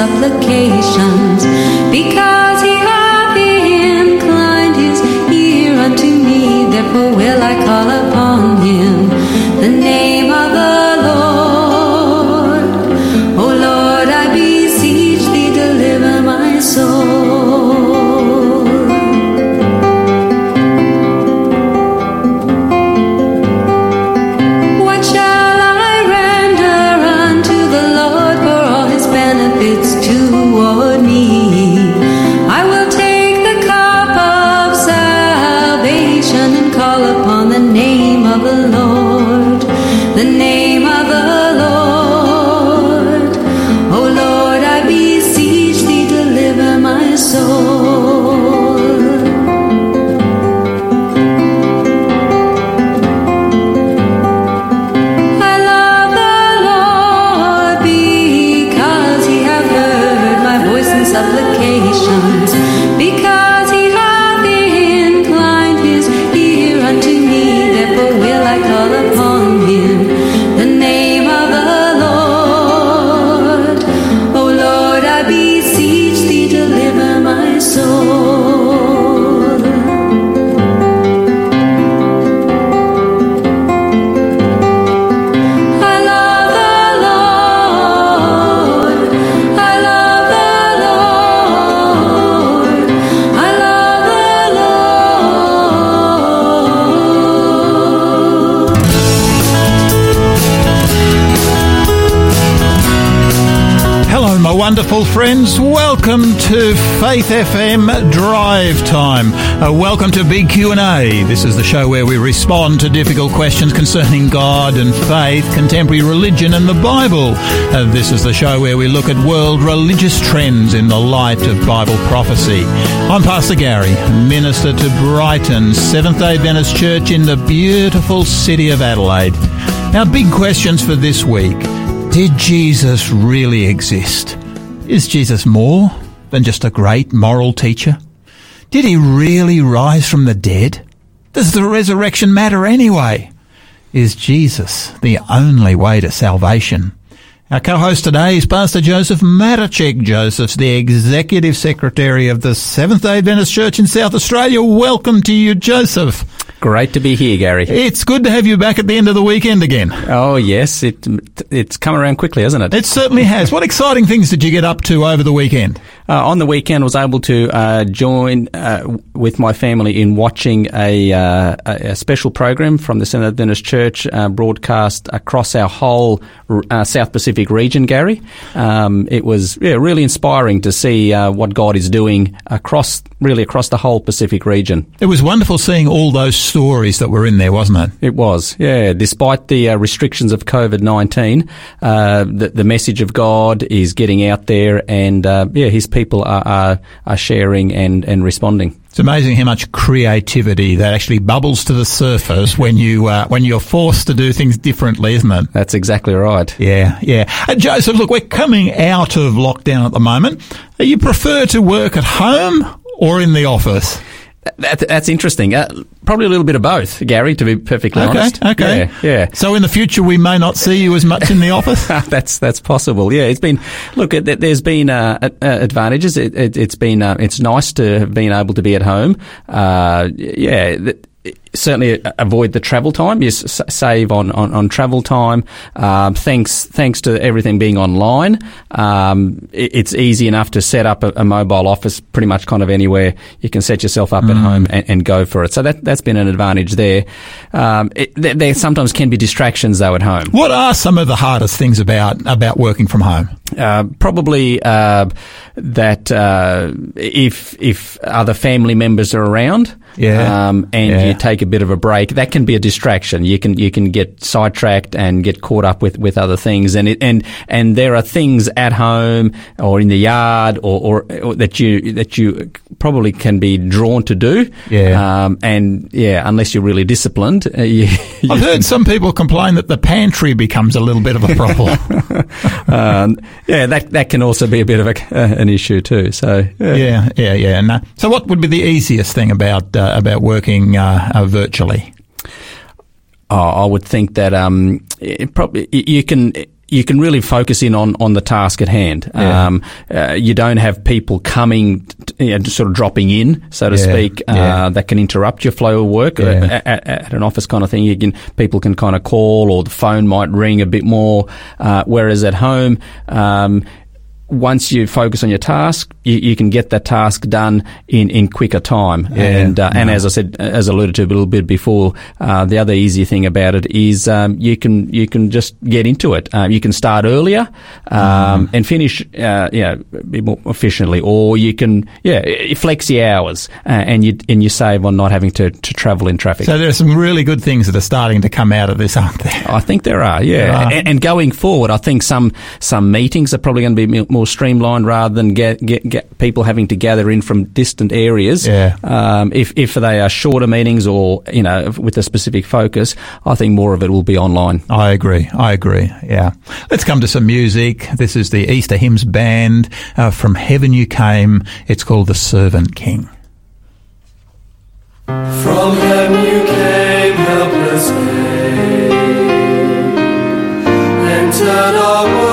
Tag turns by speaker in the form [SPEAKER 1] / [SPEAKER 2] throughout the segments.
[SPEAKER 1] supplications.
[SPEAKER 2] Wonderful friends. Welcome to Faith FM Drive Time. Uh, welcome to Big Q and A. This is the show where we respond to difficult questions concerning God and faith, contemporary religion, and the Bible. Uh, this is the show where we look at world religious trends in the light of Bible prophecy. I'm Pastor Gary, minister to Brighton Seventh Day Adventist Church in the beautiful city of Adelaide. Now, big questions for this week. Did Jesus really exist? Is Jesus more than just a great moral teacher? Did he really rise from the dead? Does the resurrection matter anyway? Is Jesus the only way to salvation? Our co-host today is Pastor Joseph Matachek. Joseph's the Executive Secretary of the Seventh-day Adventist Church in South Australia. Welcome to you, Joseph.
[SPEAKER 3] Great to be here, Gary.
[SPEAKER 2] It's good to have you back at the end of the weekend again.
[SPEAKER 3] Oh yes, it it's come around quickly, hasn't it?
[SPEAKER 2] It certainly has. What exciting things did you get up to over the weekend?
[SPEAKER 3] Uh, on the weekend, was able to uh, join uh, with my family in watching a, uh, a special program from the Seventh Adventist Church uh, broadcast across our whole South Pacific region, Gary. Um, it was yeah, really inspiring to see uh, what God is doing across really across the whole Pacific region.
[SPEAKER 2] It was wonderful seeing all those stories that were in there, wasn't it?
[SPEAKER 3] It was, yeah. Despite the uh, restrictions of COVID nineteen, uh, the, the message of God is getting out there, and uh, yeah, His people are, are are sharing and and responding.
[SPEAKER 2] It's amazing how much creativity that actually bubbles to the surface when you uh, when you're forced to do things differently, isn't it?
[SPEAKER 3] That's exactly right.
[SPEAKER 2] Yeah, yeah. Uh, Joseph, look, we're coming out of lockdown at the moment. Uh, You prefer to work at home or in the office?
[SPEAKER 3] That, that's interesting. Uh, probably a little bit of both, Gary. To be perfectly
[SPEAKER 2] Okay,
[SPEAKER 3] honest.
[SPEAKER 2] okay.
[SPEAKER 3] Yeah, yeah.
[SPEAKER 2] So in the future, we may not see you as much in the office.
[SPEAKER 3] that's that's possible. Yeah, it's been look. It, there's been uh, advantages. It, it, it's been uh, it's nice to have been able to be at home. Uh, yeah. th- Certainly avoid the travel time. You s- save on, on, on travel time. Um, thanks thanks to everything being online, um, it, it's easy enough to set up a, a mobile office pretty much kind of anywhere. You can set yourself up at home and, and go for it. So that that's been an advantage there. Um, it, there, there sometimes can be distractions though at home.
[SPEAKER 2] what are some of the hardest things about about working from home?
[SPEAKER 3] Uh, probably uh, that uh, if if other family members are around,
[SPEAKER 2] Yeah.
[SPEAKER 3] um, and
[SPEAKER 2] Yeah.
[SPEAKER 3] you take a bit of a break, that can be a distraction. You can you can get sidetracked and get caught up with, with other things, and it, and and there are things at home or in the yard or, or, or that you that you probably can be drawn to do.
[SPEAKER 2] Yeah.
[SPEAKER 3] Um, and yeah, unless you're really disciplined, uh, you, you
[SPEAKER 2] I've heard some people complain that the pantry becomes a little bit of a problem.
[SPEAKER 3] um, yeah, that that can also be a bit of a, uh, an issue too. So
[SPEAKER 2] yeah, yeah, yeah. No. So, what would be the easiest thing about uh, about working uh, uh, virtually?
[SPEAKER 3] Oh, I would think that um, probably you can
[SPEAKER 4] you can really focus in on, on the task at hand.
[SPEAKER 2] Yeah.
[SPEAKER 4] Um, uh, you don't have people coming, you know, sort of dropping in, so to
[SPEAKER 2] Yeah,
[SPEAKER 4] speak, uh,
[SPEAKER 2] yeah.
[SPEAKER 4] that can interrupt your flow of work.
[SPEAKER 2] Yeah.
[SPEAKER 4] At, at an office kind of thing, you can people can kind of call, or the phone might ring a bit more. Uh, whereas at home. Um, once you focus on your task, you, you can get that task done in, in quicker time.
[SPEAKER 2] Yeah.
[SPEAKER 4] and uh, and as I said, as alluded to a little bit before, uh, the other easy thing about it is um, you can you can just get into it. Um, you can start earlier um, and finish, uh, yeah, more efficiently, or you can yeah flex your hours uh, and you and you save on not having to, to travel in traffic.
[SPEAKER 2] So there are some really good things that are starting to come out of this, aren't there?
[SPEAKER 4] I think there are, yeah.
[SPEAKER 2] There are.
[SPEAKER 4] And, and going forward, I think some some meetings are probably going to be m- more streamlined rather than get, get, get people having to gather in from distant areas.
[SPEAKER 2] Yeah.
[SPEAKER 4] Um, if if they are shorter meetings or you know with a specific focus, I think more of it will be online.
[SPEAKER 2] I agree. I agree. Yeah. Let's come to some music. This is the Easter Hymns Band. Uh, from Heaven You Came. It's called The Servant King.
[SPEAKER 3] From heaven you came, helpless babe. Entered our world,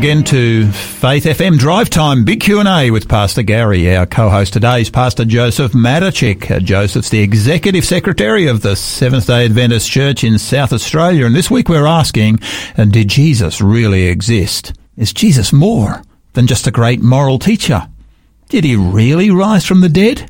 [SPEAKER 2] again to Faith FM Drive Time, Big Q&A with Pastor Gary. Our co-host today is Pastor Joseph Matichik. Uh, Joseph's the Executive Secretary of the Seventh-day Adventist Church in South Australia. And this week we're asking, uh, did Jesus really exist? Is Jesus more than just a great moral teacher? Did he really rise from the dead?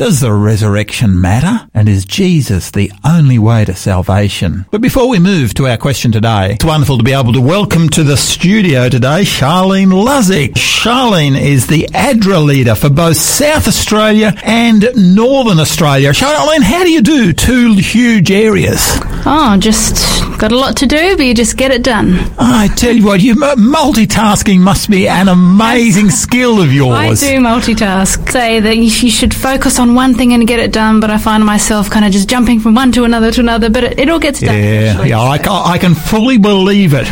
[SPEAKER 2] Does the resurrection matter? And is Jesus the only way to salvation? But before we move to our question today, it's wonderful to be able to welcome to the studio today Charlene Luzick. Charlene is the ADRA leader for both South Australia and Northern Australia. Charlene, how do you do two huge areas?
[SPEAKER 5] Oh, just Got a lot to do, but you just get it done.
[SPEAKER 2] I tell you what, you multitasking must be an amazing skill of yours.
[SPEAKER 5] I do multitask. Say that you should focus on one thing and get it done, but I find myself kind of just jumping from one to another to another, but it, it all gets done.
[SPEAKER 2] Yeah, yeah, I, ca- I can fully believe it.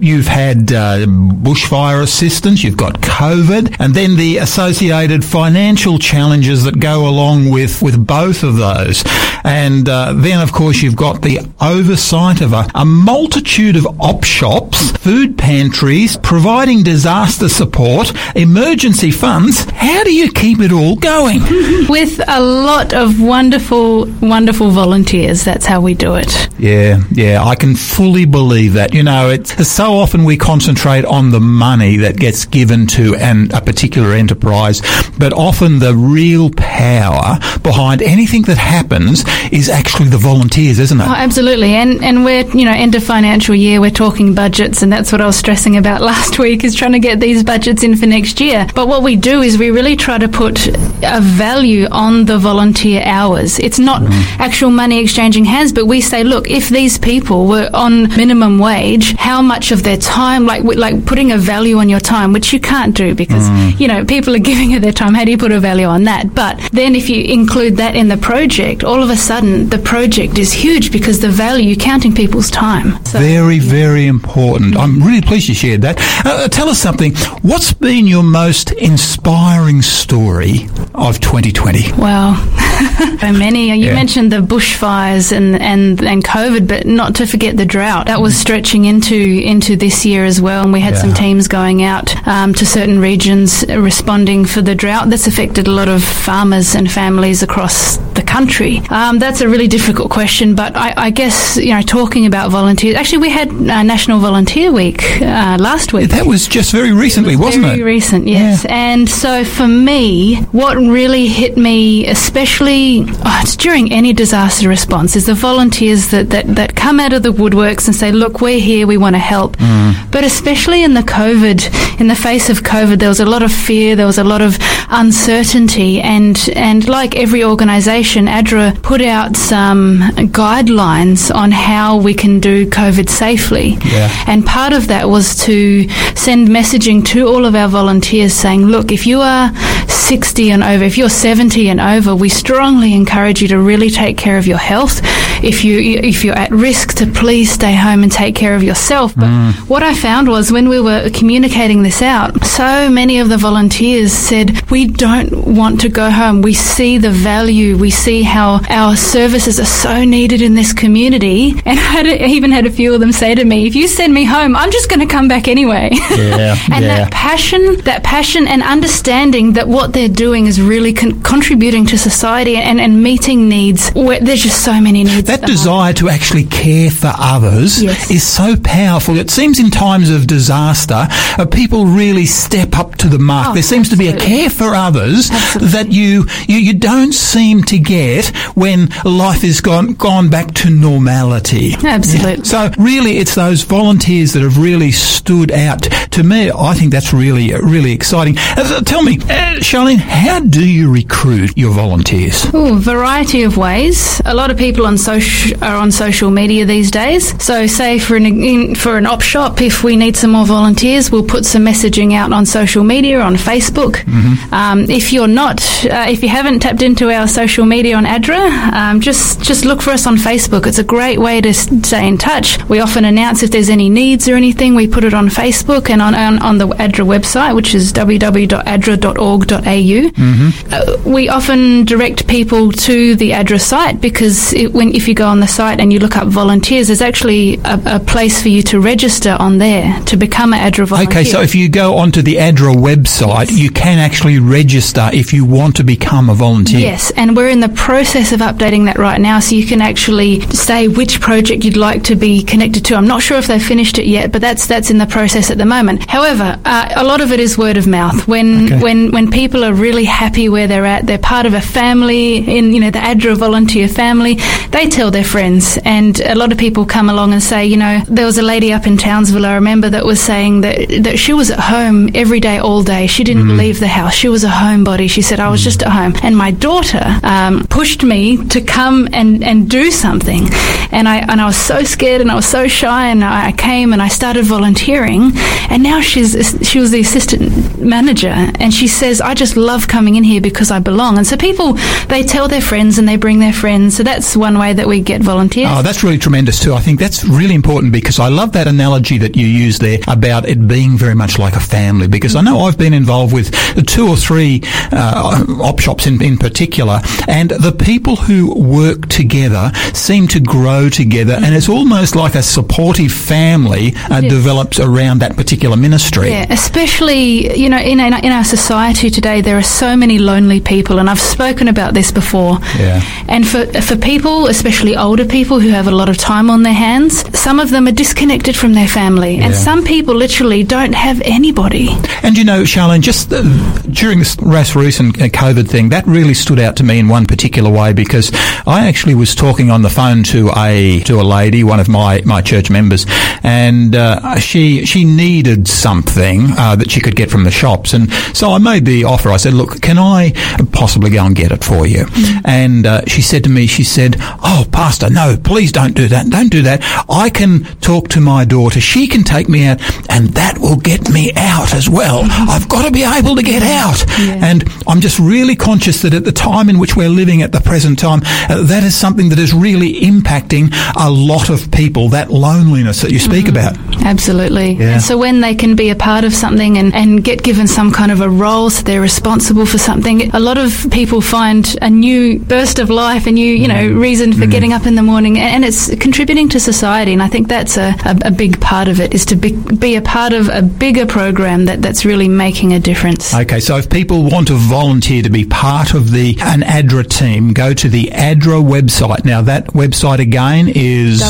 [SPEAKER 2] You've had uh, bushfire assistance, you've got COVID, and then the associated financial challenges that go along with, with both of those. And uh, then, of course, you've got the oversight of a, a multitude of op shops, food pantries, providing disaster support, emergency funds. How do you keep it all going?
[SPEAKER 5] With a lot of wonderful, wonderful volunteers. That's how we do it.
[SPEAKER 2] Yeah, yeah, I can fully believe that. You know, it's so often we concentrate on the money that gets given to an, a particular enterprise, but often the real power behind anything that happens is actually the volunteers, isn't it?
[SPEAKER 5] Oh, absolutely. And and we're, you know, end of financial year, we're talking budgets, and that's what I was stressing about last week is trying to get these budgets in for next year. But what we do is we really try to put a value on the volunteer hours. It's not mm-hmm. actual money exchanging hands, but we say, look, if these people were on minimum wage, how much of their time, like like putting a value on your time, which you can't do because mm. you know people are giving of their time. How do you put a value on that? But then if you include that in the project, all of a sudden the project is huge because the value you're counting people's time. So,
[SPEAKER 2] Very, very important. I'm really pleased you shared that. Uh, uh, tell us something. What's been your most inspiring story of 2020?
[SPEAKER 5] Wow, so many. You
[SPEAKER 2] Yeah.
[SPEAKER 5] mentioned the bushfires and, and, and COVID, but not to forget the drought. That was stretching into into this year as well, and we had some teams going out um, to certain regions responding for the drought. That's affected a lot of farmers and families across the country. Um, that's a really difficult question, but I, I guess you know talking about volunteers. Actually, we had uh, National Volunteer Week uh, last week.
[SPEAKER 2] That was just very recently, wasn't
[SPEAKER 5] Very
[SPEAKER 2] it?
[SPEAKER 5] recent, yes. And so for me, what really hit me, especially oh, it's during any disaster response, is the volunteers that, that, that come out of the woodworks and say, look, we're here, we want to help. Mm. But especially in the COVID, in the face of COVID, there was a lot of fear, there was a lot of uncertainty, and, and like every organisation, ADRA put out some guidelines on how we can do COVID safely.
[SPEAKER 2] Yeah.
[SPEAKER 5] And part of that was to send messaging to all of our volunteers saying, look, if you are 60 and over, if you're 70 and over, we strongly encourage you to really take care of your health. If you if you're at risk to please stay home and take care of yourself. But mm. what I found was when we were communicating this out, so many of the volunteers said, we don't want to go home. We see the value. We see how our services are so needed in this community. And I even had a few of them say to me, if you send me home, I'm just going to come back anyway.
[SPEAKER 2] Yeah,
[SPEAKER 5] and
[SPEAKER 2] yeah.
[SPEAKER 5] that passion, that passion and understanding that what they're doing is really con- contributing to society and, and meeting needs. Where there's just so many needs.
[SPEAKER 2] That
[SPEAKER 5] at
[SPEAKER 2] desire to actually care for others
[SPEAKER 5] Yes.
[SPEAKER 2] is so powerful. It seems in times of disaster, uh, people really step up to the mark.
[SPEAKER 5] Oh,
[SPEAKER 2] there seems to be a care for others
[SPEAKER 5] Absolutely.
[SPEAKER 2] that you, you you don't seem to get when life is gone gone back to normality.
[SPEAKER 5] Absolutely.
[SPEAKER 2] So really, it's those volunteers that have really stood out. To me, I think that's really really exciting. Uh, tell me, uh, Charlene, how do you recruit your volunteers?
[SPEAKER 5] Ooh, variety of ways. A lot of people on social are on social media these days. So, say for an in, for an op shop, if we need some more volunteers, we'll put some messaging out on social media on Facebook. Um, if you're not, uh, if you haven't tapped into our social media on ADRA, um, just just look for us on Facebook. It's a great way to stay in touch. We often announce if there's any needs or anything. We put it on Facebook and on on, on the ADRA website, which is www.adra.org.au. Uh, we often direct people to the ADRA site because it, when if you go on the site and you look up volunteers, there's actually a, a place for you to register on there to become an ADRA volunteer.
[SPEAKER 2] Okay, so if you go onto the ADRA website, you can actually register if you want to become a volunteer.
[SPEAKER 5] Yes, and we're in the process of updating that right now, so you can actually say which project you'd like to be connected to. I'm not sure if they've finished it yet, but that's that's in the process at the moment. However, uh, a lot of it is word of mouth. When
[SPEAKER 2] Okay.
[SPEAKER 5] when when people people are really happy where they're at. They're part of a family in, you know, the ADRA volunteer family. They tell their friends. And a lot of people come along and say, you know, there was a lady up in Townsville, I remember, that was saying that, that she was at home every day, all day. She didn't leave the house. She was a homebody. She said, I was just at home. And my daughter um, pushed me to come and, and do something. And I, and I was so scared and I was so shy. And I, I came and I started volunteering. And now she's, she was the assistant manager. And she says, I just love coming in here because I belong. And so people, they tell their friends and they bring their friends. So that's one way that we get volunteers.
[SPEAKER 2] Oh, that's really tremendous too. I think that's really important because I love that analogy that you use there about it being very much like a family. Because I know I've been involved with two or three uh, op shops in, in particular, and the people who work together seem to grow together, and it's almost like a supportive family uh,
[SPEAKER 5] Yes.
[SPEAKER 2] develops around that particular ministry.
[SPEAKER 5] Yeah, especially you know in in in our society today, there are so many lonely people, and I've spoken about this before.
[SPEAKER 2] Yeah.
[SPEAKER 5] And for for people, especially older people who have a lot of time on their hands, some of them are disconnected from their family, and some people literally don't have anybody.
[SPEAKER 2] And you know, Charlene, just uh, during this Ras recent uh, COVID thing, that really stood out to me in one particular way because I actually was talking on the phone to a to a lady, one of my, my church members, and uh, she she needed something uh, that she could get from the shops, and so I made the offer. I said, "Look, can I possibly go and get it for you?" And uh, she said to me, she said, "Oh, Pastor, no, please don't do that. Don't do that. I can talk to my daughter. She can take me out, and that will get me out as well. Mm-hmm. I've got to be able to get out." And I'm just really conscious that at the time in which we're living at the present time, uh, that is something that is really impacting a lot of people. That loneliness that you speak mm-hmm. about.
[SPEAKER 5] Absolutely.
[SPEAKER 2] Yeah.
[SPEAKER 5] And so when they can be a part of something and, and get given some kind of a role, so they're responsible for something, a lot of people find a new burst of life, a new, you know, mm-hmm. reason for getting up in the morning, and and it's contributing to society. And I think that's a, a, a big part of it, is to be, be a part of a bigger program that, that's really making a difference.
[SPEAKER 2] Okay, so if people want to volunteer to be part of the an ADRA team, go to the ADRA website. Now that website again is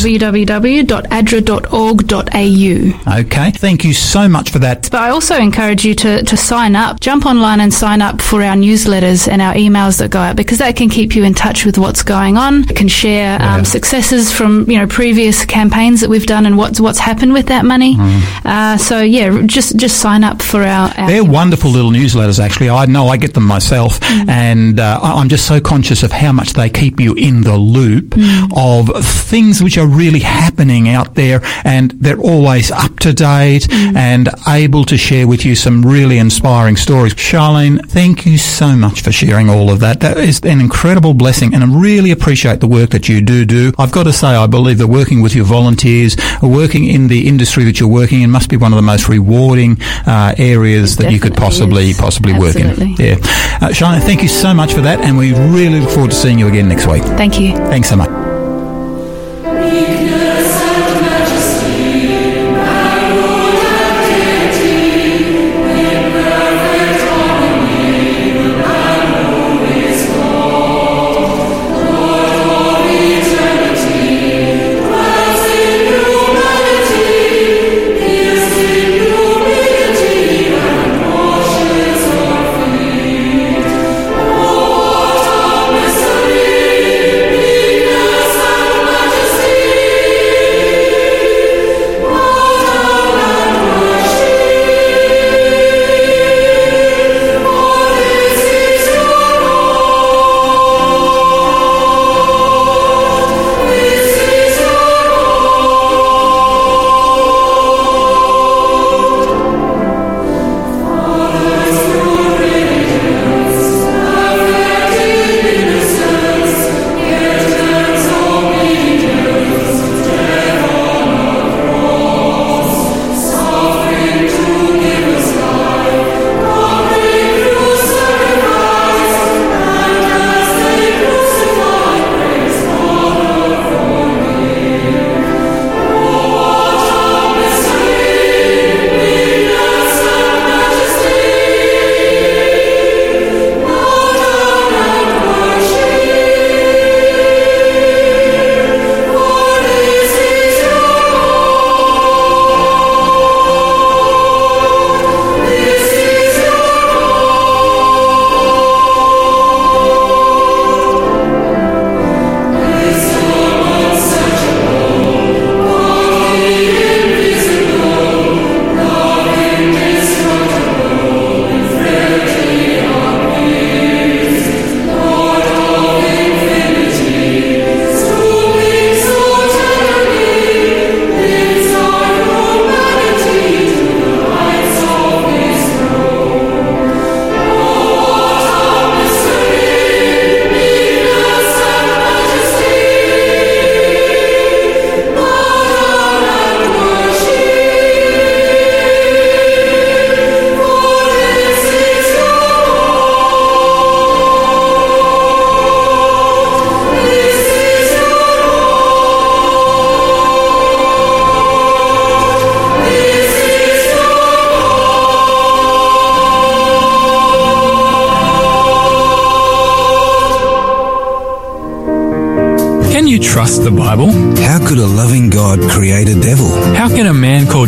[SPEAKER 5] www.adra.org.au.
[SPEAKER 2] okay. Thank you so much for that.
[SPEAKER 5] But I also encourage you to, to sign up, jump online and sign up for our newsletters and our emails that go out because that can keep you in touch with what's going on. It can share
[SPEAKER 2] Yeah.
[SPEAKER 5] um, successes from you know previous campaigns that we've done and what's what's happened with that money. Uh, so yeah, just just sign up for our. our
[SPEAKER 2] They're wonderful little newsletters, actually. I know I get them myself, and uh, I'm just so conscious of how much they keep you in the loop of things which are really happening out there, and they're always up to date and able to share with you some really inspiring stories. Charlene, thank you so much for sharing all of that. That is an incredible blessing, and I really appreciate the work that you do do. I've got to say, I believe that working with your volunteers, working in the industry that you're working in, must be one of the most rewarding uh, areas that you could possibly
[SPEAKER 5] is.
[SPEAKER 2] possibly work in.
[SPEAKER 5] Absolutely.
[SPEAKER 2] Yeah, uh, Charlene, thank you so much for that, and we really look forward to seeing you again next week.
[SPEAKER 5] Thank you.
[SPEAKER 2] Thanks so much.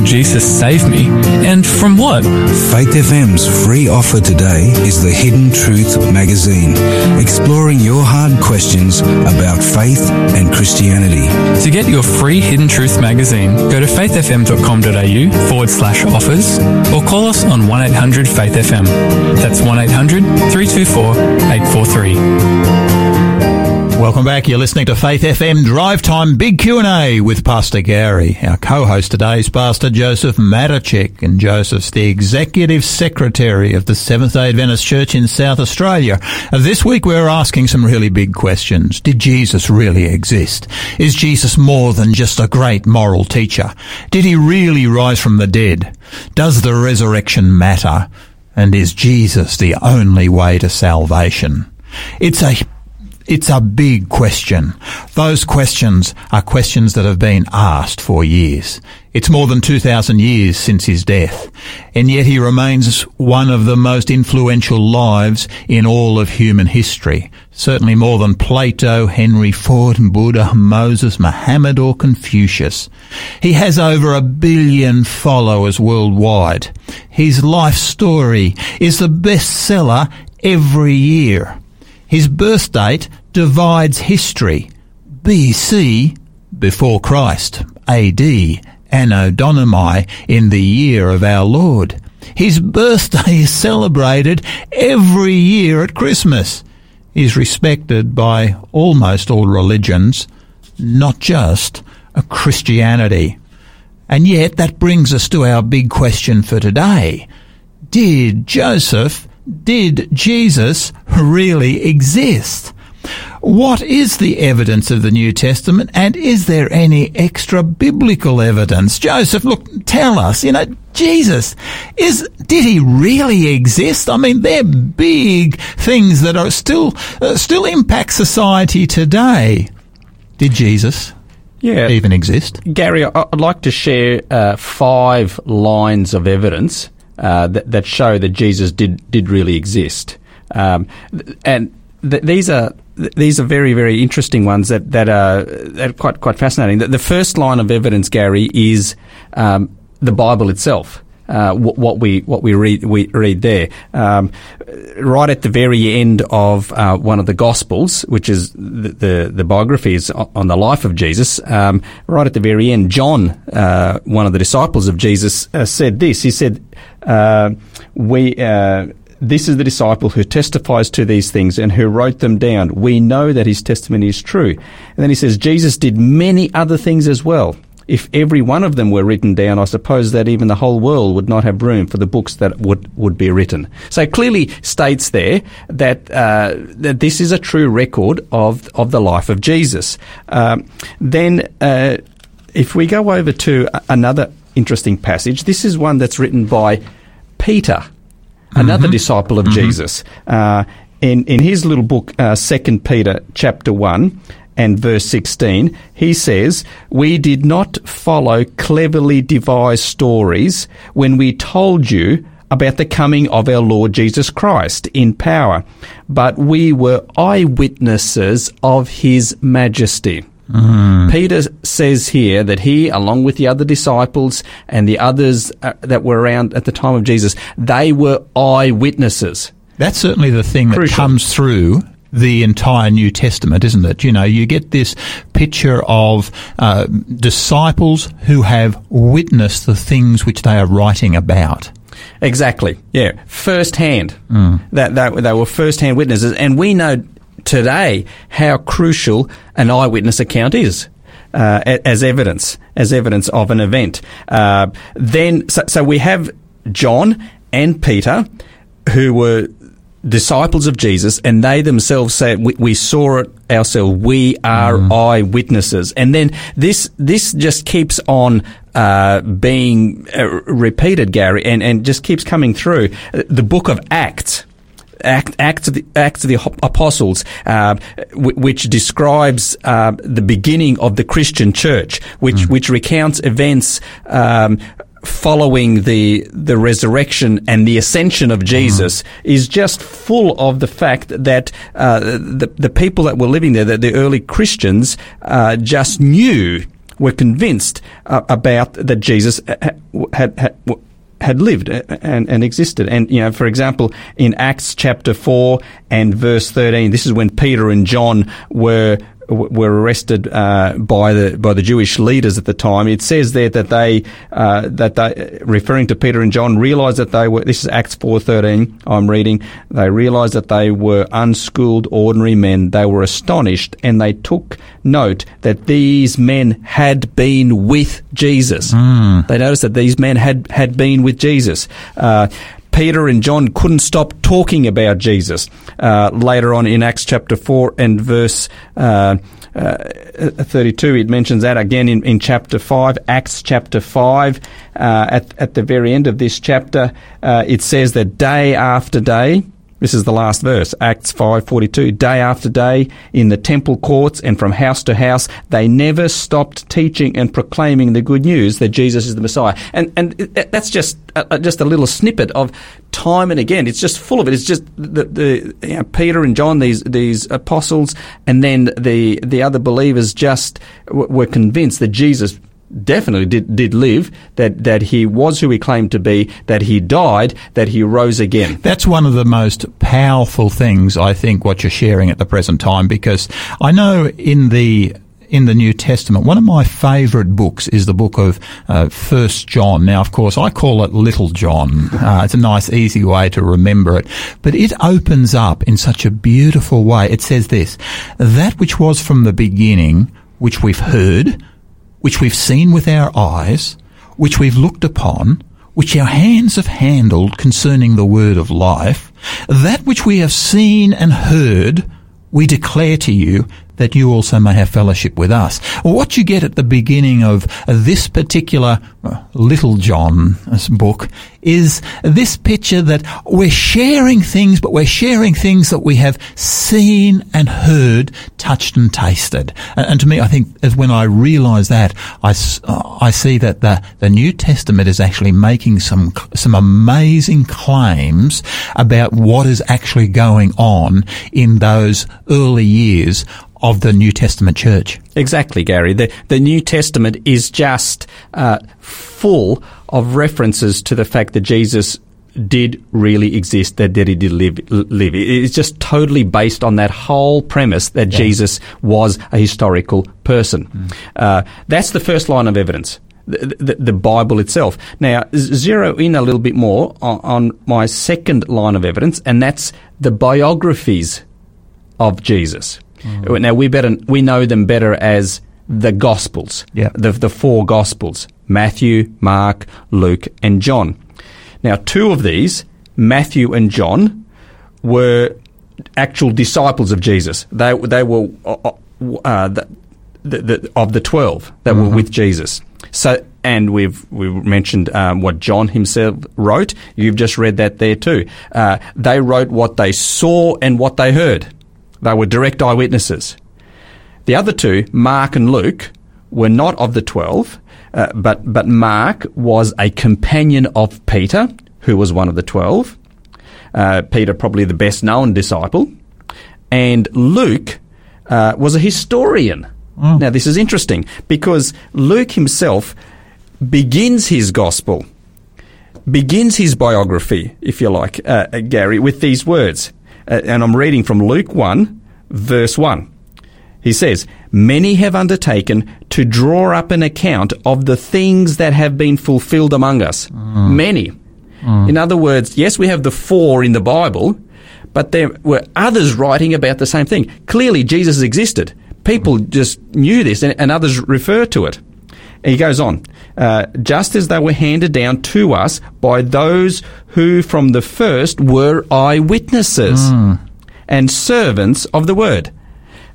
[SPEAKER 6] Jesus save me? And from what?
[SPEAKER 7] Faith FM's free offer today is the Hidden Truth magazine, exploring your hard questions about faith and Christianity.
[SPEAKER 6] To get your free Hidden Truth magazine, go to faithfm.com.au forward slash offers or call us on 1 800 Faith FM. That's 1 800 324 843.
[SPEAKER 2] Welcome back. You're listening to Faith FM Drive Time Big Q&A with Pastor Gary. Our co-host today is Pastor Joseph Matachek and Joseph's the Executive Secretary of the Seventh-day Adventist Church in South Australia. Uh, this week we're asking some really big questions. Did Jesus really exist? Is Jesus more than just a great moral teacher? Did he really rise from the dead? Does the resurrection matter? And is Jesus the only way to salvation? It's a it's a big question. Those questions are questions that have been asked for years. It's more than 2,000 years since his death, and yet he remains one of the most influential lives in all of human history. Certainly more than Plato, Henry Ford, Buddha, Moses, Muhammad or Confucius. He has over a billion followers worldwide. His life story is the bestseller every year. His birth date divides history. BC, before Christ, AD, Anno Domini, in the year of our Lord. His birthday is celebrated every year at Christmas. He is respected by almost all religions, not just Christianity. And yet that brings us to our big question for today. Did Joseph did Jesus really exist? What is the evidence of the New Testament and is there any extra biblical evidence? Joseph, look, tell us, you know, Jesus, is, did he really exist? I mean, they're big things that are still, uh, still impact society today. Did Jesus
[SPEAKER 3] Yeah.
[SPEAKER 2] even exist?
[SPEAKER 3] Gary, I'd like to share uh, five lines of evidence uh, that, that show that Jesus did did really exist, um, and th- these are th- these are very very interesting ones that that are, that are quite quite fascinating. The, the first line of evidence, Gary, is um, the Bible itself. Uh, wh- what we what we read we read there, um, right at the very end of uh, one of the Gospels, which is the the, the biographies on the life of Jesus. Um, right at the very end, John, uh, one of the disciples of Jesus, uh, said this. He said, uh, "We." Uh, this is the disciple who testifies to these things and who wrote them down. We know that his testimony is true. And then he says, Jesus did many other things as well. If every one of them were written down, I suppose that even the whole world would not have room for the books that would, would be written. So it clearly states there that uh, that this is a true record of of the life of Jesus. Um, then, uh, if we go over to another interesting passage, this is one that's written by Peter, another disciple of Jesus. Uh, in in his little book, uh, Second Peter, chapter one and verse 16, he says, We did not follow cleverly devised stories when we told you about the coming of our Lord Jesus Christ in power, but we were eyewitnesses of his majesty. Peter says here that he, along with the other disciples and the others uh, that were around at the time of Jesus, they were eyewitnesses.
[SPEAKER 2] That's certainly the thing that comes through the entire New Testament, isn't it? You know, you get this picture of uh, disciples who have witnessed the things which they are writing about.
[SPEAKER 3] Exactly. Yeah. firsthand. hand. That, that they were firsthand witnesses, and we know today how crucial an eyewitness account is. Uh, as evidence, as evidence of an event. Uh, then, so, so we have John and Peter, who were disciples of Jesus, and they themselves say, "We, we saw it ourselves. We are eyewitnesses." And then this this just keeps on uh, being uh, repeated, Gary, and and just keeps coming through. The book of Acts. Act, Acts of the, Acts of the Apostles, uh, w- which describes uh, the beginning of the Christian church, which which recounts events um, following the the resurrection and the ascension of Jesus is just full of the fact that uh, the the people that were living there, that the early Christians, uh, just knew, were convinced uh, about that Jesus had had. had had lived and, and existed. And, you know, for example, in Acts chapter 4 and verse 13, this is when Peter and John were were arrested uh, by the by the Jewish leaders at the time. It says there that they uh, that they referring to Peter and John realized that they were. This is Acts four thirteen. I'm reading. They realized that they were unschooled, ordinary men. They were astonished, and they took note that these men had been with Jesus. They noticed that these men had had been with Jesus. Uh, Peter and John couldn't stop talking about Jesus. Uh, later on in Acts chapter 4 and verse uh, uh, 32, it mentions that again in, in chapter 5, Acts chapter 5. Uh, at, at the very end of this chapter, uh, it says that day after day, this is the last verse, Acts 5:42. Day after day in the temple courts and from house to house, they never stopped teaching and proclaiming the good news that Jesus is the Messiah. And and that's just uh, just a little snippet of time and again. It's just full of it. It's just the, the you know, Peter and John, these these apostles, and then the the other believers just w- were convinced that Jesus definitely did, did live, that, that he was who he claimed to be, that he died, that he rose again.
[SPEAKER 2] That's one of the most powerful things, I think, what you're sharing at the present time, because I know in the in the New Testament, one of my favourite books is the book of uh, First John. Now, of course, I call it Little John. Uh, it's a nice, easy way to remember it, but it opens up in such a beautiful way. It says this: "That which was from the beginning, which we've heard, which we've seen with our eyes, which we've looked upon." which our hands have handled concerning the word of life, that which we have seen and heard, we declare to you that you also may have fellowship with us. What you get at the beginning of this particular Little John's book is this picture that we're sharing things, but we're sharing things that we have seen and heard, touched and tasted. And, and to me, I think as when I realise that, uh, I see that the, the New Testament is actually making some some amazing claims about what is actually going on in those early years of the New Testament church.
[SPEAKER 3] Exactly, Gary. The, the New Testament is just uh, full of references to the fact that Jesus did really exist, that, that he did live, live. It's just totally based on that whole premise that Jesus was a historical person. Uh, that's the first line of evidence. The, the, the Bible itself. Now, zero in a little bit more on, on my second line of evidence, and that's the biographies of Jesus. Now we better we know them better as the Gospels.
[SPEAKER 2] Yeah.
[SPEAKER 3] The the four Gospels: Matthew, Mark, Luke, and John. Now, two of these, Matthew and John, were actual disciples of Jesus. They they were uh, uh, the, the, the, of the twelve that were with Jesus. So, and we've we mentioned um, what John himself wrote. You've just read that there too. Uh, they wrote what they saw and what they heard. They were direct eyewitnesses. The other two, Mark and Luke, were not of the twelve, uh, but but Mark was a companion of Peter, who was one of the twelve. Uh, Peter, probably the best known disciple, and Luke uh, was a historian. Now, this is interesting because Luke himself begins his gospel, begins his biography, if you like, uh, Gary, with these words. Uh, and I'm reading from Luke 1, verse 1. He says, Many have undertaken to draw up an account of the things that have been fulfilled among us. Many. In other words, yes, we have the four in the Bible, but there were others writing about the same thing. Clearly, Jesus existed. People just knew this, and, and others refer to it. He goes on, uh, just as they were handed down to us by those who from the first were eyewitnesses and servants of the word.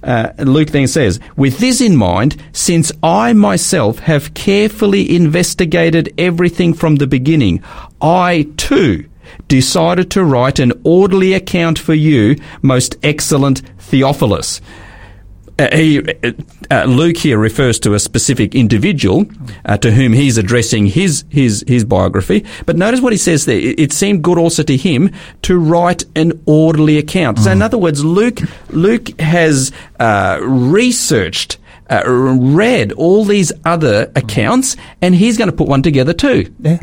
[SPEAKER 3] Uh, Luke then says, With this in mind, since I myself have carefully investigated everything from the beginning, I too decided to write an orderly account for you, most excellent Theophilus. Uh, he, uh, uh, Luke here refers to a specific individual to whom he's addressing his, his, his biography. But notice what he says there. It, seemed good also to him to write an orderly account. So in other words, Luke, Luke has researched uh, read all these other accounts, and he's going to put one together too.
[SPEAKER 2] Yeah.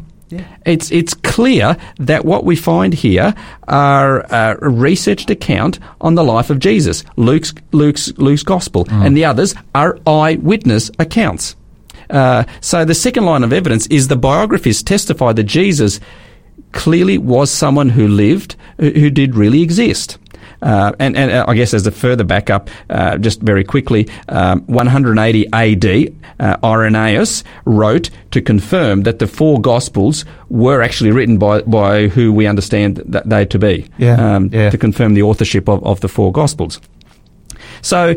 [SPEAKER 3] It's it's clear that what we find here are uh, a researched account on the life of Jesus, Luke's Luke's Luke's gospel, and the others are eyewitness accounts. Uh, so the second line of evidence is the biographies testify that Jesus clearly was someone who lived, who, who did really exist. Uh, and, and uh, I guess as a further backup, uh, just very quickly, um, 180 AD, uh, Irenaeus wrote to confirm that the four Gospels were actually written by, by who we understand that they to be.
[SPEAKER 2] Yeah,
[SPEAKER 3] Um,
[SPEAKER 2] yeah.
[SPEAKER 3] To confirm the authorship of, of the four Gospels. So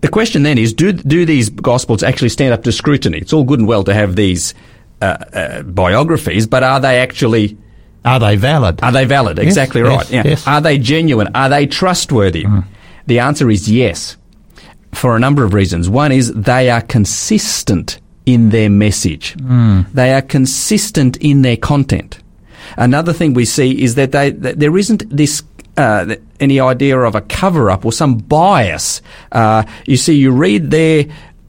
[SPEAKER 3] the question then is, do, do these Gospels actually stand up to scrutiny? It's all good and well to have these uh, uh, biographies, but are they actually
[SPEAKER 2] Are they valid?
[SPEAKER 3] are they valid?
[SPEAKER 2] Yes,
[SPEAKER 3] exactly
[SPEAKER 2] yes,
[SPEAKER 3] right. Yeah.
[SPEAKER 2] yes. Mm.
[SPEAKER 3] Are they genuine? Are they trustworthy? The answer is yes, for a number of reasons. One is they are consistent in their message.
[SPEAKER 2] Mm.
[SPEAKER 3] They are consistent in their content. Another thing we see is that they that there isn't this. Uh, any idea of a cover up or some bias. Uh, you see, you read there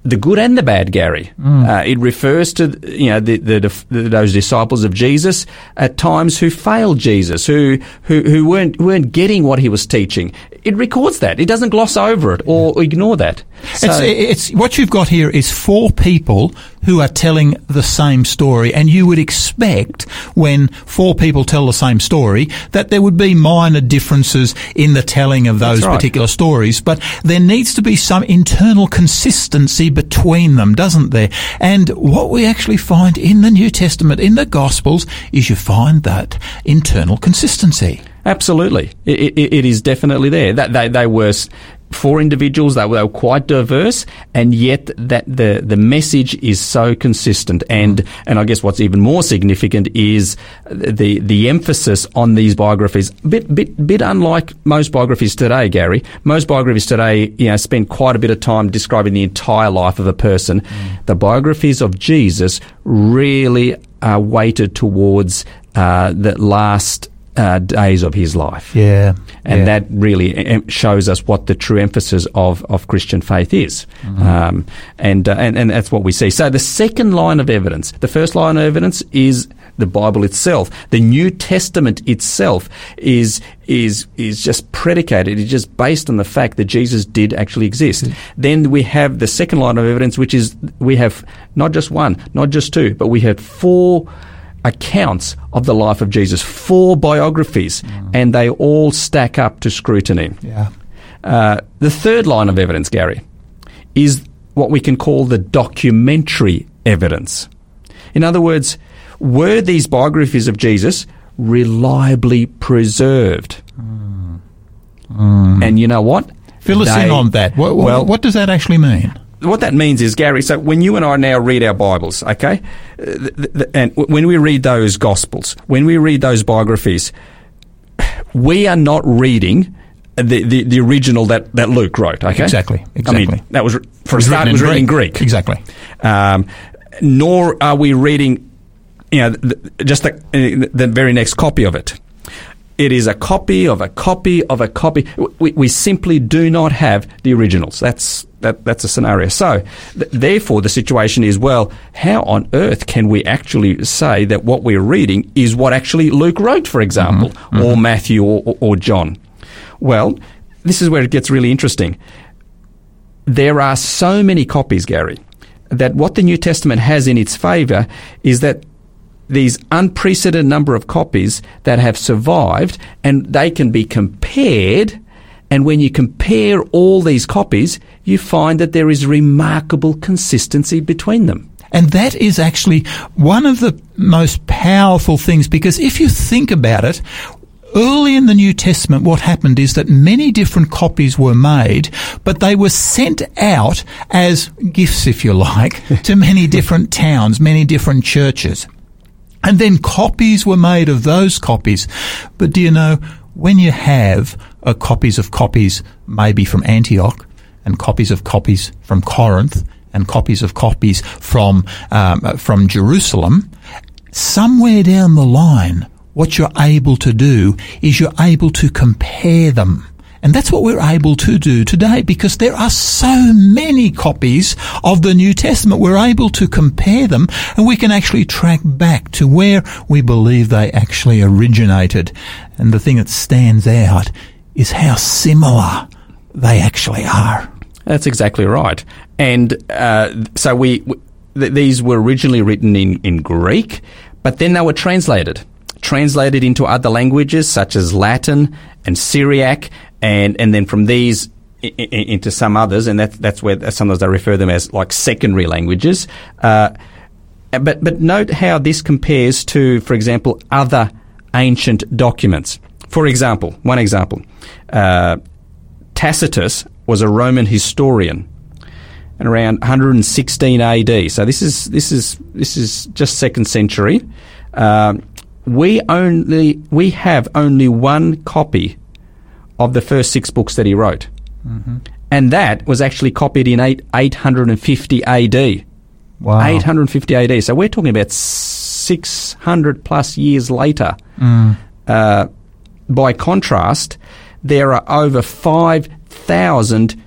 [SPEAKER 3] the good and the bad, Gary. Uh, it refers to you know the, the, the those disciples of Jesus at times who failed Jesus, who who, who weren't weren't getting what he was teaching. It records that. It doesn't gloss over it or ignore that. So,
[SPEAKER 2] it's, it's what you've got here is four people who are telling the same story, and you would expect when four people tell the same story that there would be minor differences in the telling of those
[SPEAKER 3] right.
[SPEAKER 2] particular stories, but there needs to be some internal consistency between them, doesn't there? And what we actually find in the New Testament, in the Gospels, is you find that internal consistency.
[SPEAKER 3] Absolutely, it, it, it is definitely there. That they they were four individuals. They were, were quite diverse, and yet that the the message is so consistent. And and I guess what's even more significant is the the emphasis on these biographies. Bit bit bit unlike most biographies today, Gary. Most biographies today, you know, spend quite a bit of time describing the entire life of a person. The biographies of Jesus really are weighted towards uh, the last. Uh, days of his life.
[SPEAKER 2] Yeah.
[SPEAKER 3] And
[SPEAKER 2] yeah.
[SPEAKER 3] that really em- shows us what the true emphasis of, of Christian faith is. Um, and, uh, and, and that's what we see. So the second line of evidence, the first line of evidence is the Bible itself. The New Testament itself is, is, is just predicated, it's just based on the fact that Jesus did actually exist. Then we have the second line of evidence, which is we have not just one, not just two, but we have four accounts of the life of Jesus, four biographies, and they all stack up to scrutiny.
[SPEAKER 2] Yeah.
[SPEAKER 3] Uh, the third line of evidence, Gary, is what we can call the documentary evidence. In other words, were these biographies of Jesus reliably preserved? And you know what?
[SPEAKER 2] Fill us
[SPEAKER 3] They-
[SPEAKER 2] in on that. What, what,
[SPEAKER 3] well,
[SPEAKER 2] what does that actually mean?
[SPEAKER 3] What that means is, Gary, so when you and I now read our Bibles, okay, uh, th- th- and when we read those Gospels, when we read those biographies, we are not reading the, the, the original that, that Luke wrote, okay?
[SPEAKER 2] Exactly,
[SPEAKER 3] I
[SPEAKER 2] exactly.
[SPEAKER 3] mean, that was, for a start, it was written in Greek.
[SPEAKER 2] Exactly.
[SPEAKER 3] Um, nor are we reading, you know, the, just the, uh, the very next copy of it. It is a copy of a copy of a copy. We, we simply do not have the originals. That's that, that's a scenario. So, th- therefore, the situation is well, how on earth can we actually say that what we're reading is what actually Luke wrote, for example, mm-hmm. Mm-hmm. or Matthew or, or, or John? Well, this is where it gets really interesting there are so many copies, Gary, that what the New Testament has in its favour is that these unprecedented number of copies that have survived and they can be compared. And when you compare all these copies, you find that there is remarkable consistency between them.
[SPEAKER 2] And that is actually one of the most powerful things because if you think about it, early in the New Testament, what happened is that many different copies were made, but they were sent out as gifts, if you like, to many different towns, many different churches. And then copies were made of those copies. But do you know, when you have uh, copies of copies, maybe from Antioch, and copies of copies from Corinth and copies of copies from um, from Jerusalem, somewhere down the line, what you're able to do is you're able to compare them. And that's what we're able to do today because there are so many copies of the New Testament. We're able to compare them and we can actually track back to where we believe they actually originated. And the thing that stands out is how similar they actually are.
[SPEAKER 3] That's exactly right. And uh, so we, w th- these were originally written in, in Greek, but then they were translated, translated into other languages such as Latin and Syriac, and and then from these I- I- into some others, and that's that's where sometimes they refer them as like secondary languages. Uh, but but note how this compares to, for example, other ancient documents. For example, one example, uh, Tacitus was a Roman historian, and around 116 AD. So this is this is this is just second century. Um, we only we have only one copy of the first six books that he wrote, and that was actually copied in eight, 850 AD.
[SPEAKER 2] Wow.
[SPEAKER 3] 850 AD. So we're talking about 600 plus years later. Uh, by contrast, there are over 5,000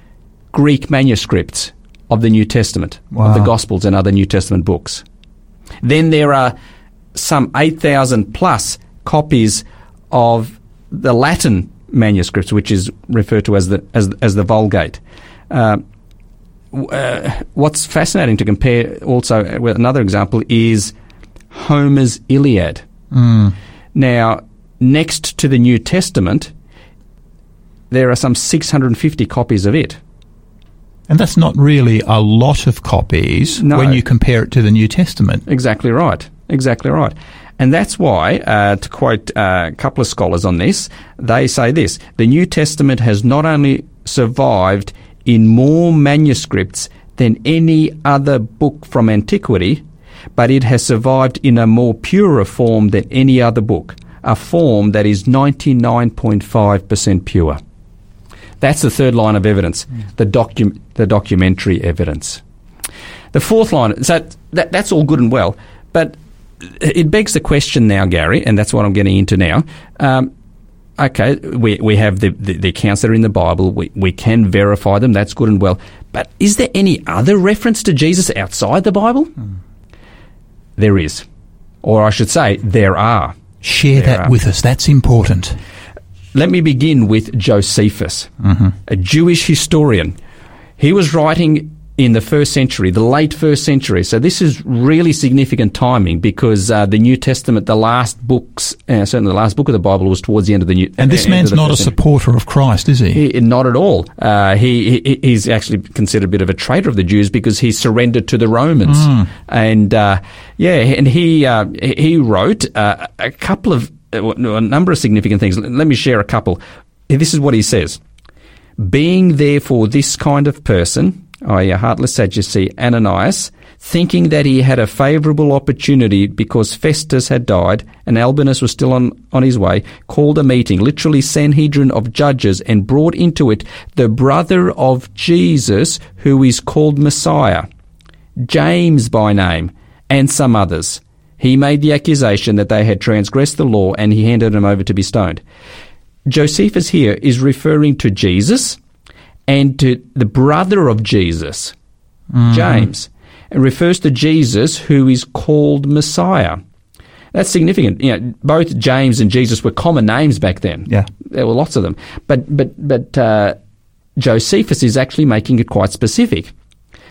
[SPEAKER 3] Greek manuscripts of the New Testament, of the Gospels and other New Testament books. Then there are some 8,000 plus copies of the Latin manuscripts, which is referred to as the, as, as the Vulgate. Uh, uh, what's fascinating to compare also with another example is Homer's Iliad. Now, next to the New Testament, there are some 650 copies of it.
[SPEAKER 2] And that's not really a lot of copies
[SPEAKER 3] No.
[SPEAKER 2] when you compare it to the New Testament.
[SPEAKER 3] Exactly right. Exactly right. And that's why, uh, to quote uh, a couple of scholars on this, they say this the New Testament has not only survived in more manuscripts than any other book from antiquity, but it has survived in a more purer form than any other book, a form that is 99.5% pure. That's the third line of evidence, the, docu- the documentary evidence. The fourth line, so that, that's all good and well, but it begs the question now, Gary, and that's what I'm getting into now. Um, okay, we, we have the, the, the accounts that are in the Bible, we, we can verify them, that's good and well, but is there any other reference to Jesus outside the Bible? There is. Or I should say, there are.
[SPEAKER 2] Share
[SPEAKER 3] There
[SPEAKER 2] that
[SPEAKER 3] are.
[SPEAKER 2] with us. That's important.
[SPEAKER 3] Let me begin with Josephus,
[SPEAKER 2] Mm-hmm.
[SPEAKER 3] a Jewish historian. He was writing in the first century, the late first century. So this is really significant timing because uh, the New Testament, the last books, uh, certainly the last book of the Bible, was towards the end of the New.
[SPEAKER 2] And this
[SPEAKER 3] uh,
[SPEAKER 2] man's not a
[SPEAKER 3] century.
[SPEAKER 2] supporter of Christ, is he?
[SPEAKER 3] He, not at all. Uh, he, he he's actually considered a bit of a traitor of the Jews because he surrendered to the Romans, and uh, yeah, and he uh, he wrote uh, a couple of Uh, a number of significant things. Let me share a couple. This is what he says: being therefore this kind of person, i.e., a heartless Sadducee, Ananias, thinking that he had a favourable opportunity because Festus had died and Albinus was still on, on his way, called a meeting, literally Sanhedrin of judges, and brought into it the brother of Jesus, who is called Messiah, James by name, and some others. He made the accusation that they had transgressed the law and he handed them over to be stoned. Josephus here is referring to Jesus and to the brother of Jesus, James, and refers to Jesus who is called Messiah. That's significant. You know, both James and Jesus were common names back then.
[SPEAKER 2] Yeah.
[SPEAKER 3] there were lots of them, but but but uh, Josephus is actually making it quite specific.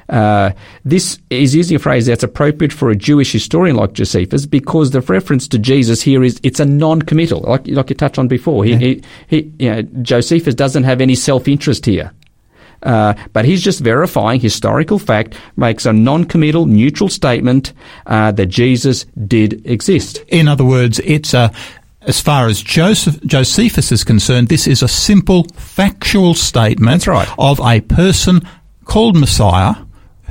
[SPEAKER 3] Uh, this is using a phrase that's appropriate for a Jewish historian like Josephus because the reference to Jesus here is it's a non-committal, like like you touched on before. He, he, he you know, Josephus doesn't have any self-interest here. Uh, but he's just verifying historical fact, makes a non-committal, neutral statement uh, that Jesus did exist.
[SPEAKER 2] In other words, it's a, as far as Joseph, Josephus is concerned, this is a simple factual statement
[SPEAKER 3] right.
[SPEAKER 2] of a person called Messiah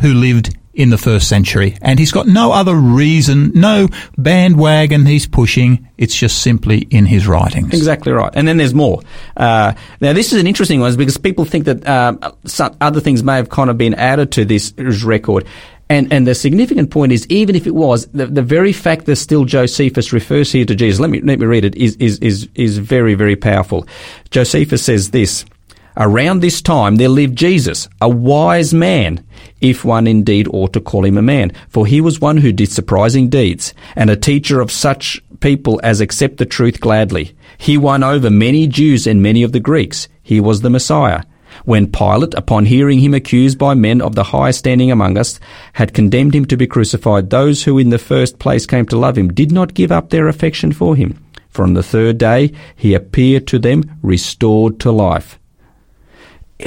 [SPEAKER 2] who lived in the first century. And he's got no other reason, no bandwagon he's pushing. It's just simply in his writings.
[SPEAKER 3] Exactly right. And then there's more. Uh, now, this is an interesting one because people think that some other things may have kind of been added to this record. And, and the significant point is, even if it was, the, the very fact that still Josephus refers here to Jesus, let me, let me read it, is, is, is, is very, very powerful. Josephus says this, Around this time there lived Jesus, a wise man, if one indeed ought to call him a man, for he was one who did surprising deeds, and a teacher of such people as accept the truth gladly. He won over many Jews and many of the Greeks. He was the Messiah. When Pilate, upon hearing him accused by men of the highest standing among us, had condemned him to be crucified, those who in the first place came to love him did not give up their affection for him. For on the third day he appeared to them restored to life.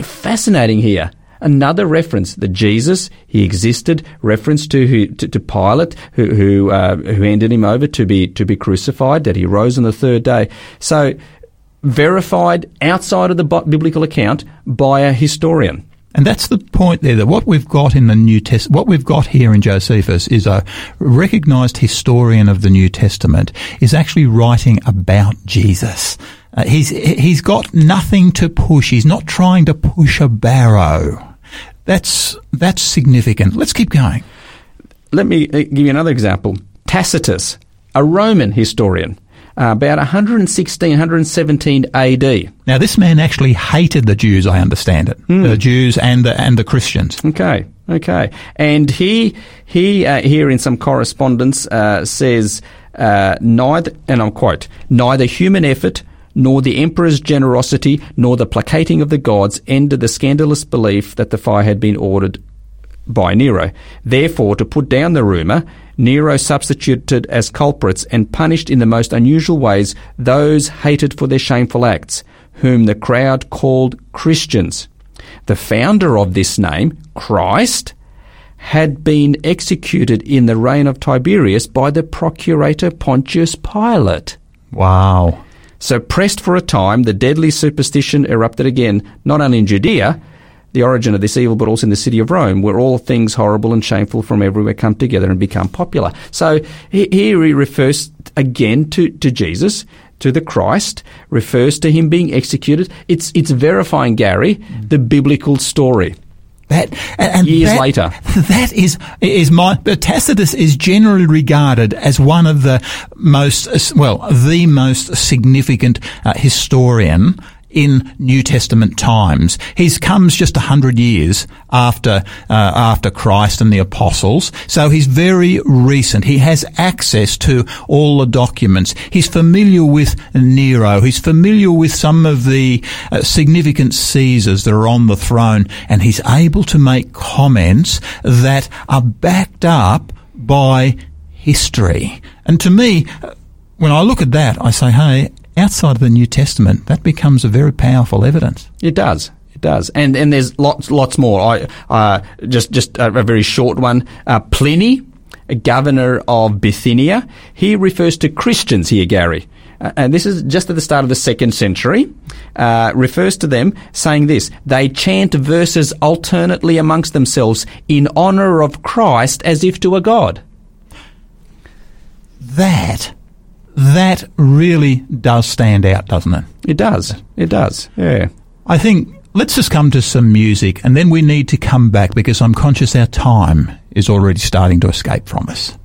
[SPEAKER 3] Fascinating here. Another reference that Jesus he existed. Reference to who, to, to Pilate who who uh, who handed him over to be to be crucified. That he rose on the third day. So verified outside of the biblical account by a historian.
[SPEAKER 2] And that's the point there, that what we've got in the New Test, what we've got here in Josephus is a recognized historian of the New Testament is actually writing about Jesus. Uh, he's, he's got nothing to push. He's not trying to push a barrow. That's, that's significant. Let's keep going.
[SPEAKER 3] Let me uh, give you another example. Tacitus, a Roman historian, uh, about 116, 117 AD.
[SPEAKER 2] Now, this man actually hated the Jews, I understand it.
[SPEAKER 3] Hmm.
[SPEAKER 2] The Jews and the, and the Christians.
[SPEAKER 3] Okay, okay. And he, he uh, here in some correspondence uh, says, uh, neither, and I'll quote, neither human effort nor the emperor's generosity nor the placating of the gods ended the scandalous belief that the fire had been ordered by Nero. Therefore, to put down the rumour, Nero substituted as culprits and punished in the most unusual ways those hated for their shameful acts, whom the crowd called Christians. The founder of this name, Christ, had been executed in the reign of Tiberius by the procurator Pontius Pilate.
[SPEAKER 2] Wow.
[SPEAKER 3] So, pressed for a time, the deadly superstition erupted again, not only in Judea, the origin of this evil, but also in the city of Rome, where all things horrible and shameful from everywhere come together and become popular. So here he refers again to, to Jesus, to the Christ, refers to him being executed. It's, it's verifying, Gary, mm. the biblical story.
[SPEAKER 2] That and, and
[SPEAKER 3] Years
[SPEAKER 2] that-
[SPEAKER 3] later.
[SPEAKER 2] that is is my but Tacitus is generally regarded as one of the most well the most significant uh, historian in New Testament times. He comes just a hundred years after uh, after Christ and the apostles, so he's very recent. He has access to all the documents. He's familiar with Nero. He's familiar with some of the uh, significant Caesars that are on the throne, and he's able to make comments that are backed up by history. And to me, uh, when I look at that, I say, hey, outside of the New Testament, that becomes a very powerful evidence.
[SPEAKER 3] It does. It does, and and there's lots lots more. I uh, just just a, a very short one. Uh, Pliny, a governor of Bithynia, he refers to Christians here, Gary. Uh, and this is just at the start of the second century, uh, refers to them saying this, they chant verses alternately amongst themselves in honour of Christ as if to a god.
[SPEAKER 2] That, that really does stand out, doesn't it?
[SPEAKER 3] It does. It does. Yeah.
[SPEAKER 2] I think let's just come to some music and then we need to come back because I'm conscious our time is already starting to escape from us.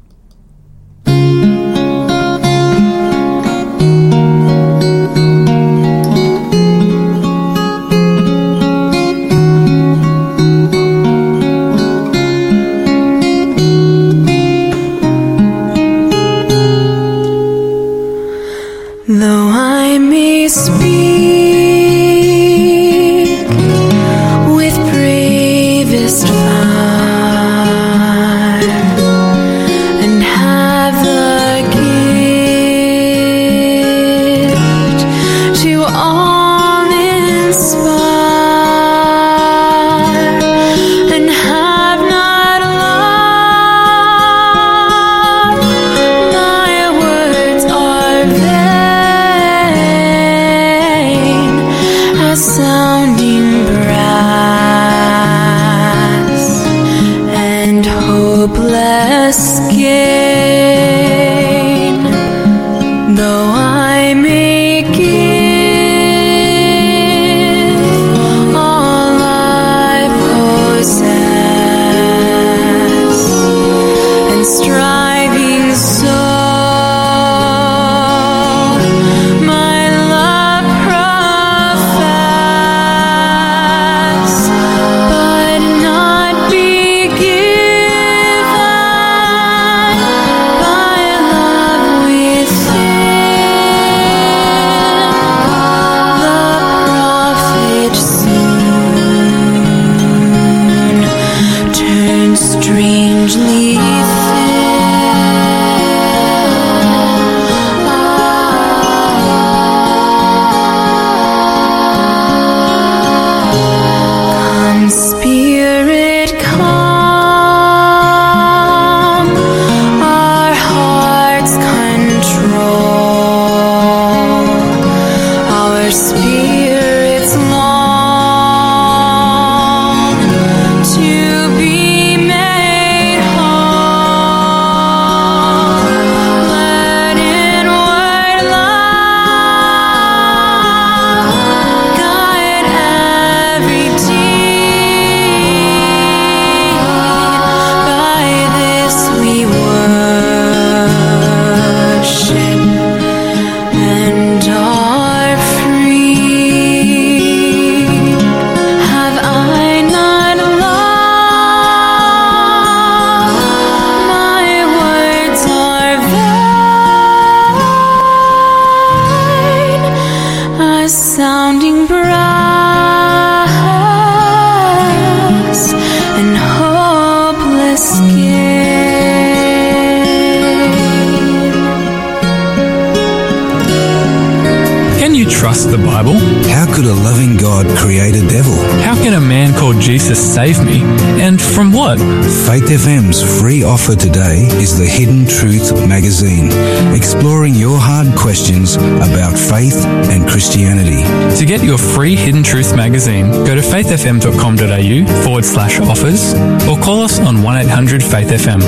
[SPEAKER 7] God create a devil?
[SPEAKER 6] How can a man called Jesus save me? And from what?
[SPEAKER 7] Faith FM's free offer today is the Hidden Truth magazine, exploring your hard questions about faith and Christianity.
[SPEAKER 6] To get your free Hidden Truth magazine, go to faithfm.com.au forward slash offers or call us on 1800 Faith FM.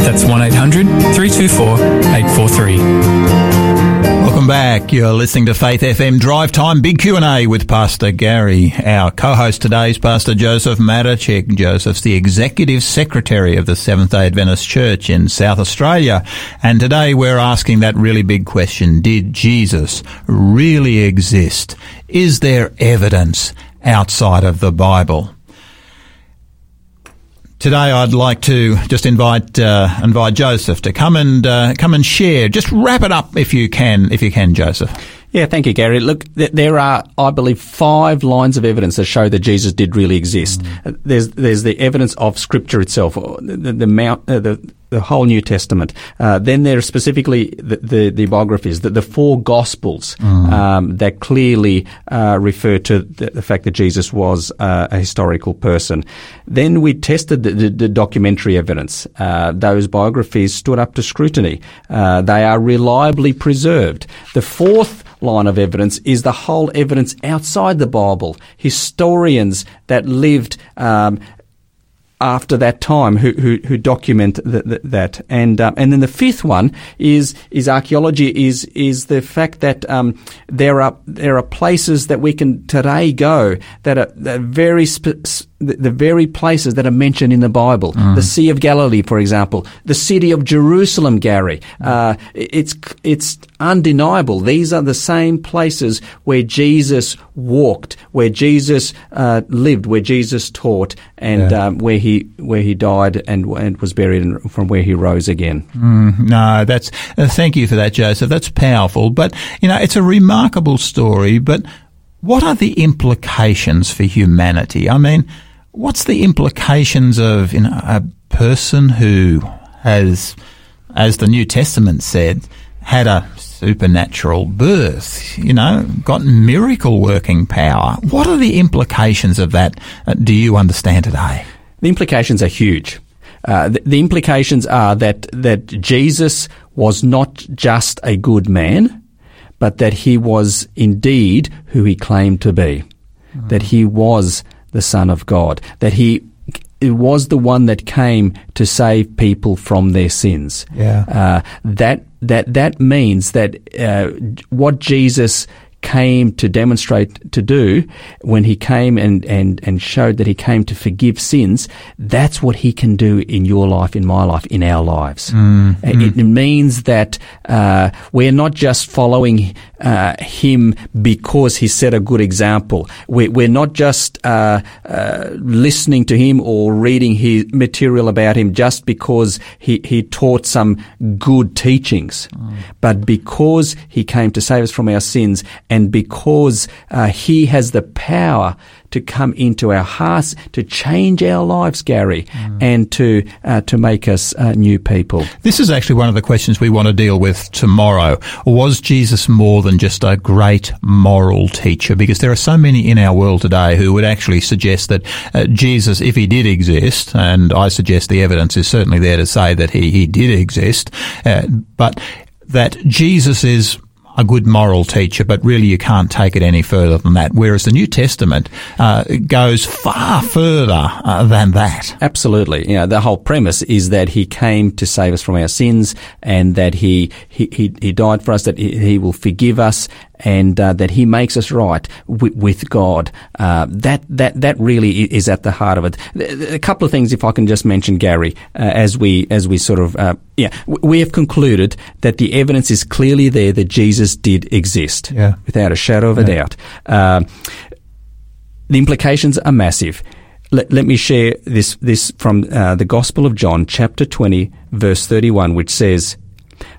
[SPEAKER 6] That's 1800 324 843.
[SPEAKER 2] Welcome back. You're listening to Faith FM Drive Time Big Q&A with Pastor Gary. Our co-host today is Pastor Joseph Matachek. Joseph's the Executive Secretary of the Seventh-day Adventist Church in South Australia. And today we're asking that really big question. Did Jesus really exist? Is there evidence outside of the Bible? Today, I'd like to just invite uh, invite Joseph to come and uh, come and share. Just wrap it up if you can, if you can, Joseph.
[SPEAKER 3] Yeah, thank you, Gary. Look, th- there are, I believe, five lines of evidence that show that Jesus did really exist. Uh, There's there's the evidence of Scripture itself, the, the, the mount, uh, the the whole New Testament. Uh, then there are specifically the, the, the biographies, the, the four Gospels um, that clearly uh, refer to the, the fact that Jesus was uh, a historical person. Then we tested the, the, the documentary evidence. Uh, those biographies stood up to scrutiny. Uh, they are reliably preserved. The fourth line of evidence is the whole evidence outside the Bible. Historians that lived um, after that time who who, who document th- th- that and um, and then the fifth one is is archaeology is is the fact that um, there are there are places that we can today go that are, that are very the, the very places that are mentioned in the Bible the Sea of Galilee for example the city of Jerusalem Gary uh, it's it's undeniable these are the same places where Jesus walked where Jesus uh, lived where Jesus taught and
[SPEAKER 2] Yeah.
[SPEAKER 3] um, where he where he died and and was buried and from where he rose again.
[SPEAKER 2] No, that's uh, thank you for that, Joseph. That's powerful. But you know, it's a remarkable story. But what are the implications for humanity? I mean, what's the implications of you know a person who has, as the New Testament said, had a supernatural birth? You know, got miracle working power. What are the implications of that? Uh, do you understand today?
[SPEAKER 3] The implications are huge. Uh, the, the implications are that that Jesus was not just a good man, but that he was indeed who he claimed to be. That he was the Son of God. That he was the one that came to save people from their sins.
[SPEAKER 2] Yeah.
[SPEAKER 3] Uh, that that that means that uh, what Jesus came to demonstrate to do when he came and, and, and showed that he came to forgive sins, that's what he can do in your life, in my life, in our lives. Uh, It, it means that uh, we're not just following uh, him because he set a good example. We're, we're not just uh, uh, listening to him or reading his material about him just because he, he taught some good teachings, but because he came to save us from our sins and because uh, he has the power to come into our hearts, to change our lives, Gary, and to uh, to make us uh, new people.
[SPEAKER 2] This is actually one of the questions we want to deal with tomorrow. Was Jesus more than just a great moral teacher? Because there are so many in our world today who would actually suggest that uh, Jesus, if he did exist, and I suggest the evidence is certainly there to say that he, he did exist, uh, but that Jesus is a good moral teacher, but really you can't take it any further than that. Whereas the New Testament uh, goes far further uh, than that.
[SPEAKER 3] Absolutely. You know, the whole premise is that he came to save us from our sins and that he, he, he, he died for us, that he, he will forgive us and uh, that he makes us right with, with God. Uh, that, that, that really is at the heart of it. A couple of things, if I can just mention, Gary, uh, as we, as we sort of, uh, yeah, we have concluded that the evidence is clearly there that Jesus did exist.
[SPEAKER 2] Yeah.
[SPEAKER 3] Without a shadow of a doubt. Um, the implications are massive. Let, let me share this, this from uh, the Gospel of John, chapter 20, verse 31, which says,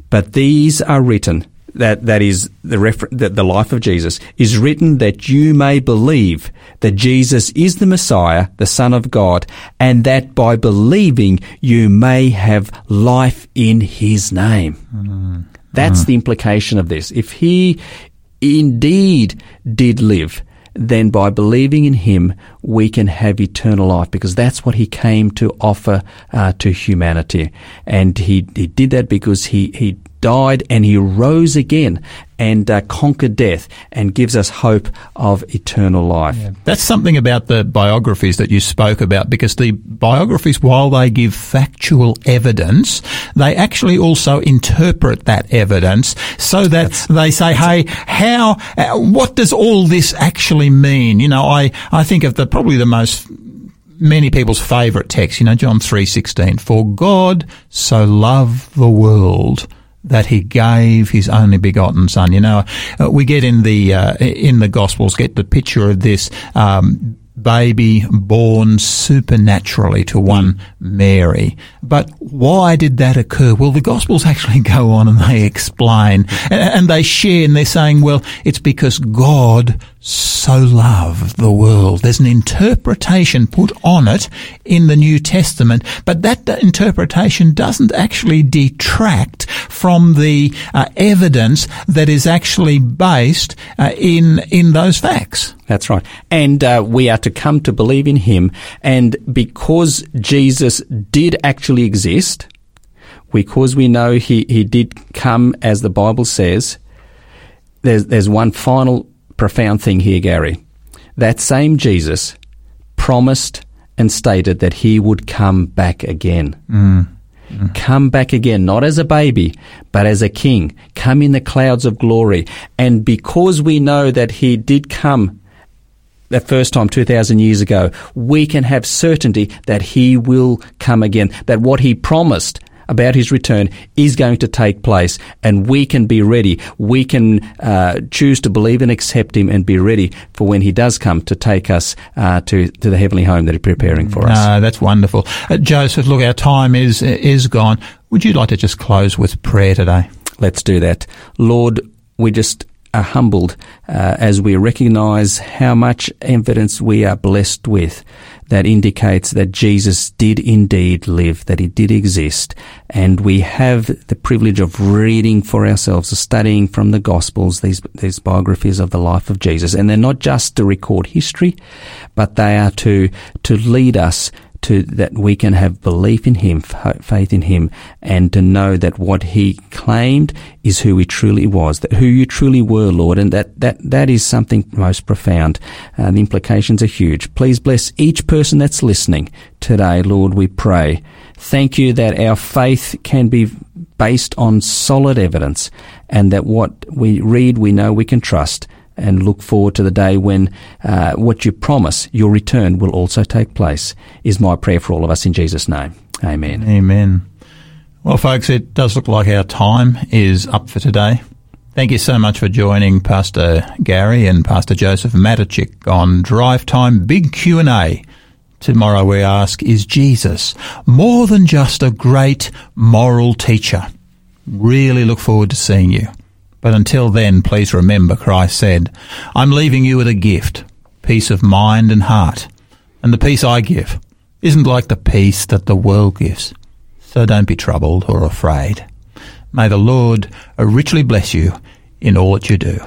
[SPEAKER 3] But these are written, that, that is the, refer- the, the life of Jesus, is written that you may believe that Jesus is the Messiah, the Son of God, and that by believing you may have life in His name. That's the implication of this. If He indeed did live, then by believing in him, we can have eternal life because that's what he came to offer uh, to humanity. And he, he did that because he, he died and he rose again and uh, conquered death and gives us hope of eternal life.
[SPEAKER 2] That's something about the biographies that you spoke about because the biographies, while they give factual evidence, they actually also interpret that evidence so that they say, hey, how, uh, what does all this actually mean? You know, I, I think of the, probably the most many people's favourite text, you know, John 3.16, for God so loved the world that he gave his only begotten son. You know, uh, we get in the uh, in the Gospels get the picture of this. Um, baby born supernaturally to one Mary. But why did that occur? Well, the Gospels actually go on and they explain and, and they share and they're saying, well, it's because God so loved the world. There's an interpretation put on it in the New Testament, but that interpretation doesn't actually detract from the uh, evidence that is actually based uh, in in those facts.
[SPEAKER 3] That's right. And uh, we are to come to believe in him. And because Jesus did actually exist, because we know he, he did come as the Bible says, there's, there's one final profound thing here, Gary. That same Jesus promised and stated that he would come back again.
[SPEAKER 2] Mm.
[SPEAKER 3] Come back again, not as a baby, but as a king. Come in the clouds of glory. And because we know that he did come that first time 2,000 years ago, we can have certainty that he will come again, that what he promised about his return is going to take place and we can be ready. We can uh, choose to believe and accept him and be ready for when he does come to take us uh, to, to the heavenly home that he's preparing for us.
[SPEAKER 2] No, that's wonderful. Uh, Joseph, look, our time is, is gone. Would you like to just close with prayer today?
[SPEAKER 3] Let's do that. Lord, we just are humbled uh, as we recognize how much evidence we are blessed with that indicates that Jesus did indeed live, that he did exist, and we have the privilege of reading for ourselves, studying from the Gospels, these, these biographies of the life of Jesus. And they're not just to record history, but they are to, to lead us to that we can have belief in him, faith in him, and to know that what he claimed is who he truly was, that who you truly were, Lord, and that that that is something most profound. Uh, the implications are huge. Please bless each person that's listening today, Lord. We pray. Thank you that our faith can be based on solid evidence, and that what we read, we know we can trust and look forward to the day when uh, what you promise, your return, will also take place, is my prayer for all of us in Jesus' name. Amen.
[SPEAKER 2] Amen. Well, folks, it does look like our time is up for today. Thank you so much for joining Pastor Gary and Pastor Joseph Matichik on Drive Time Big Q&A. Tomorrow we ask, is Jesus more than just a great moral teacher? Really look forward to seeing you. But until then, please remember Christ said, I'm leaving you with a gift, peace of mind and heart. And the peace I give isn't like the peace that the world gives. So don't be troubled or afraid. May the Lord richly bless you in all that you do.